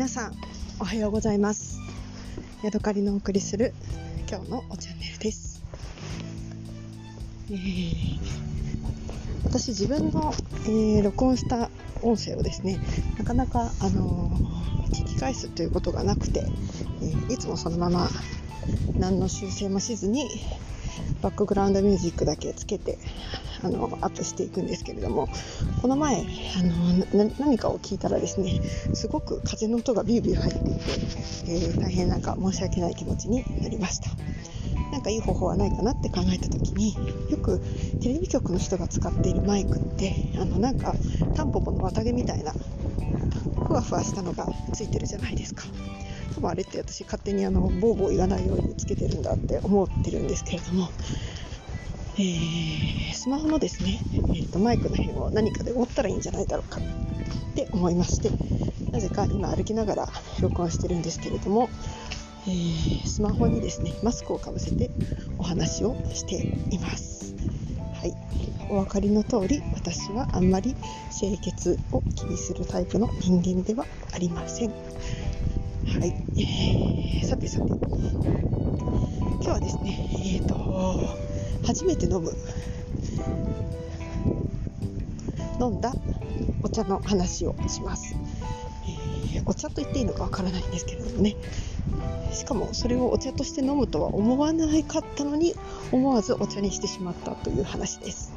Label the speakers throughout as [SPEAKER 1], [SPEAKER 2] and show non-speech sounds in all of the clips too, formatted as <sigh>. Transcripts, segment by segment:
[SPEAKER 1] 皆さんおはようございます。ヤドカリのお送りする今日のおチャンネルです、えー、私自分の、えー、録音した音声をですねなかなか、あのー、聞き返すということがなくて、えー、いつもそのまま何の修正もしずにバックグラウンドミュージックだけつけてあのアップしていくんですけれどもこの前あの何かを聞いたらですねすごく風の音がビュービュー入っていて、えー、大変なんか申し訳ない気持ちになりました。なんかいい方法はないかなって考えた時によくテレビ局の人が使っているマイクってあのなんかタンポポの綿毛みたいなふわふわしたのがついてるじゃないですか。多分あれって私勝手にあのボーボー言わないようにつけてるんだって思ってるんですけれどもえー、スマホのですね、えーと、マイクの辺を何かで折ったらいいんじゃないだろうかって思いましてなぜか今歩きながら録音してるんですけれども、えー、スマホにですねマスクをかぶせてお話をしています。はい、お分かりの通り私はあんまり清潔を気にするタイプの人間ではありません。はい、えー、さてさて。今日はですねえっ、ー、と初めて飲む。飲んだお茶の話をします、えー、お茶と言っていいのかわからないんですけれどもね。しかもそれをお茶として飲むとは思わなかったのに思わずお茶にしてしまったという話です。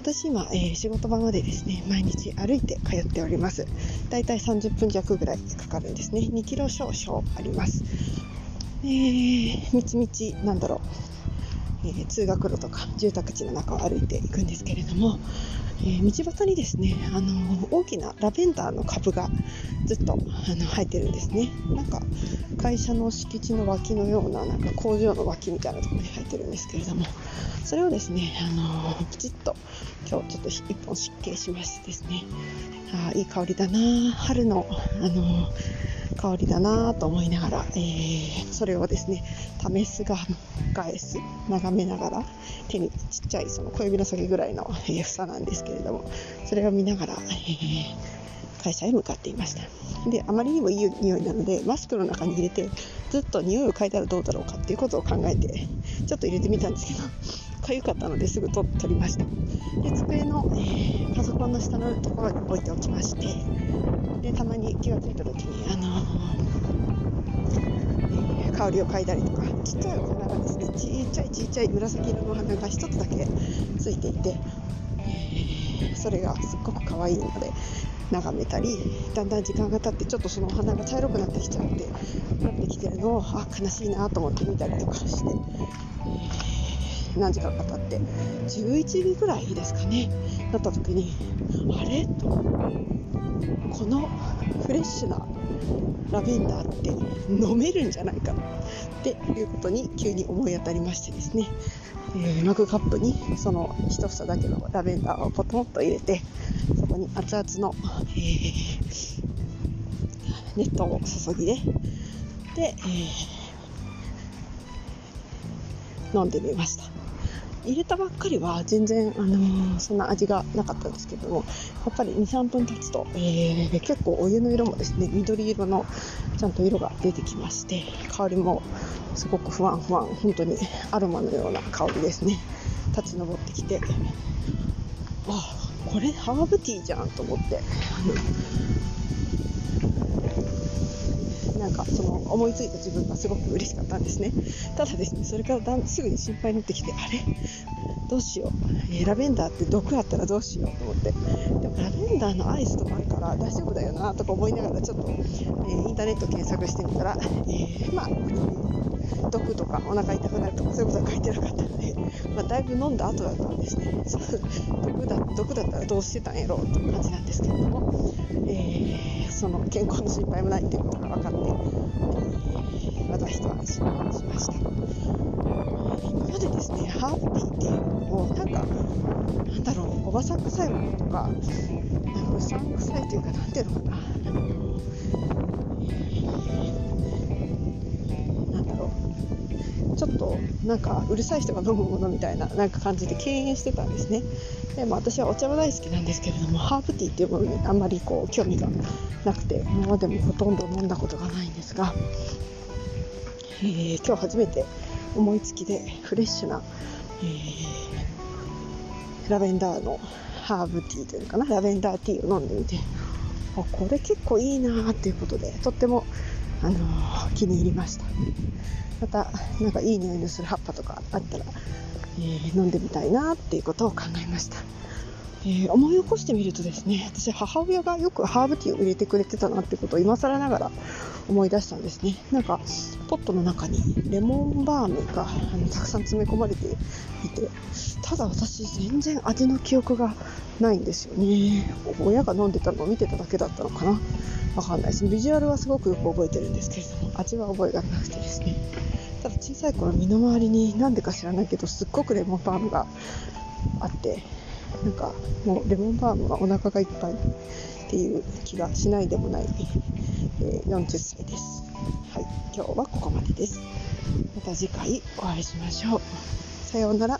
[SPEAKER 1] 私今、えー、仕事場までですね毎日歩いて通っております。だいたい30分弱ぐらいかかるんですね。2キロ少々あります。えー、みちみちなんだろう。え、通学路とか住宅地の中を歩いていくんですけれども、え、道端にですね、あの大きなラベンダーの株がずっとあの生えてるんですね。なんか会社の敷地の脇のようななんか工場の脇みたいなところに生えてるんですけれどもそれをですね、あのプチッと今日ちょっと1本湿気しましてですねあいい香りだな春の、あの香りだなと思いながら、えー、それをですね試すが返す眺めながら手にちっちゃいその小指の先ぐらいの、えー、房なんですけれどもそれを見ながら、えー、会社へ向かっていました。であまりにもいい匂いなのでマスクの中に入れてずっと匂いを嗅いだらどうだろうかっていうことを考えてちょっと入れてみたんですけど痒かったのですぐ取りました。で机の、えー、コンの下のところに置いておきましてでたまに気が付いた時に、あの、えー、香りを嗅いだりとかちっちゃいお花がですねちっちゃいちっちゃい紫色のお花が1つだけついていて、それがすっごく可愛いので眺めたりだんだん時間が経ってちょっとそのお花が茶色くなってきちゃってなってきてるのをあ悲しいなと思って見たりとかして、何時間か経って11時ぐらいですかねなった時にあれ？とこのフレッシュなラベンダーって飲めるんじゃないかっていうことに急に思い当たりましてですね、えー、マグカップにその1房だけのラベンダーをポトンと入れてそこに熱々の、えー、熱湯を注ぎでで、えー、飲んでみました。入れたばっかりは全然、あのー、そんな味がなかったんですけどもやっぱり23分経つと、えー、結構お湯の色もですね緑色のちゃんと色が出てきまして香りもすごくふわんふわん本当にアロマのような香りですね。立ち上ってきてあこれハーブティーじゃんと思ってなんかその思いついた自分がすごく嬉しかったんですね。ただですねそれからだんすぐに心配になってきてあれ？どうしよう、えー、ラベンダーって毒あったらどうしようと思って。でもラベンダーのアイスとかあるから大丈夫だよなとか思いながらちょっと、えー、インターネット検索してみたら、えー、まあ毒とかお腹痛くなるとかそういうことは書いてなかったので、まあ、だいぶ飲んだ後だったんですね。毒だ毒だったらどうしてたんやろうっていう感じなんですけれども、えー、その健康の心配もないっていうことが分かって、えー、私と安心しました。今までですねハーブティーっていうのをなんかなんだろうおばさん臭いものとかなんかうさんくさいというかなんていうのかな。ちょっとなんかうるさい人が飲むものみたいななんか感じで敬遠してたんですね。でも私はお茶は大好きなんですけれどもハーブティーっていうものにあんまりこう興味がなくて今までもほとんど飲んだことがないんですが、えー、今日初めて思いつきでフレッシュな、えー、ラベンダーのハーブティーというのかなラベンダーティーを飲んでみてあこれ結構いいなっていうことでとっても、あのー、気に入りました。またなんかいい匂いのする葉っぱとかあったら、えー、飲んでみたいなっていうことを考えました、えー、思い起こしてみるとですね <laughs> 私母親がよくハーブティーを入れてくれてたなってことを今更ながら思い出したんですね。なんかポットの中にレモンバームがあのたくさん詰め込まれていてただ私全然味の記憶がないんですよね。親が飲んでたのを見てただけだったのかな。わかんないです。ビジュアルはすごくよく覚えてるんですけれども味は覚えがなくてですね。ただ小さい頃身の回りになんでか知らないけどすっごくレモンバームがあってなんかもうレモンバームはお腹がいっぱいっていう気がしないでもない、えー、40歳です。はい、今日はここまでです。また次回お会いしましょう。さようなら。